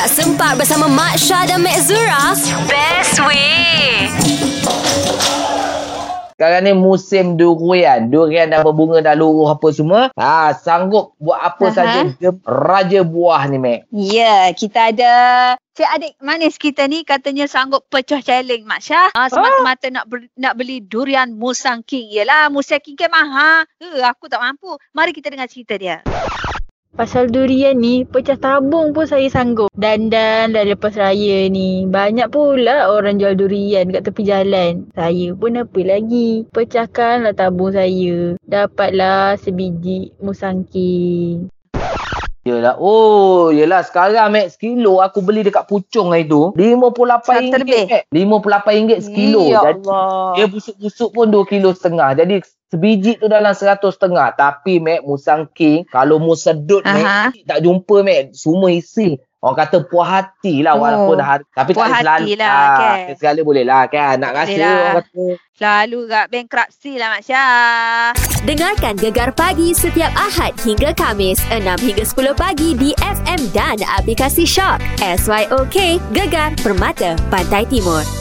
Tak sempat bersama Mak Syah dan Mek Zura? Best way! Sekarang ni musim durian. Durian dah berbunga, dah luruh apa semua. Ha, sanggup buat apa Aha. saja. Raja buah ni, Mek. Ya, kita ada Cik adik manis kita ni katanya sanggup pecah challenge Mak Syah. Ah, semata-mata nak ber, nak beli durian Musang King. Yelah, Musang King kan mahal. Uh, aku tak mampu. Mari kita dengar cerita dia. Pasal durian ni, pecah tabung pun saya sanggup. Dandan dah lepas raya ni. Banyak pula orang jual durian kat tepi jalan. Saya pun apa lagi. Pecahkanlah tabung saya. Dapatlah sebiji musangking. Yelah. Oh, yelah. Sekarang, Mek, sekilo aku beli dekat Pucung hari tu. RM58. Satu lebih. Mek. RM58 sekilo. Ya Jadi, Allah. dia busuk-busuk pun 2 kilo setengah. Jadi, sebiji tu dalam 100 setengah. Tapi, Mek, Musang King, kalau mu sedut, Aha. Mek, tak jumpa, Mek. Semua isi. Orang kata puas hati lah Oh, walaupun har- tapi puas tak selalu lah, kan? Segala boleh lah kan. Nak rasa lah. orang kata. Selalu kat bankruptcy lah Mak Syah. Dengarkan Gegar Pagi setiap Ahad hingga Kamis 6 hingga 10 pagi di FM dan aplikasi Shock. SYOK Gegar Permata Pantai Timur.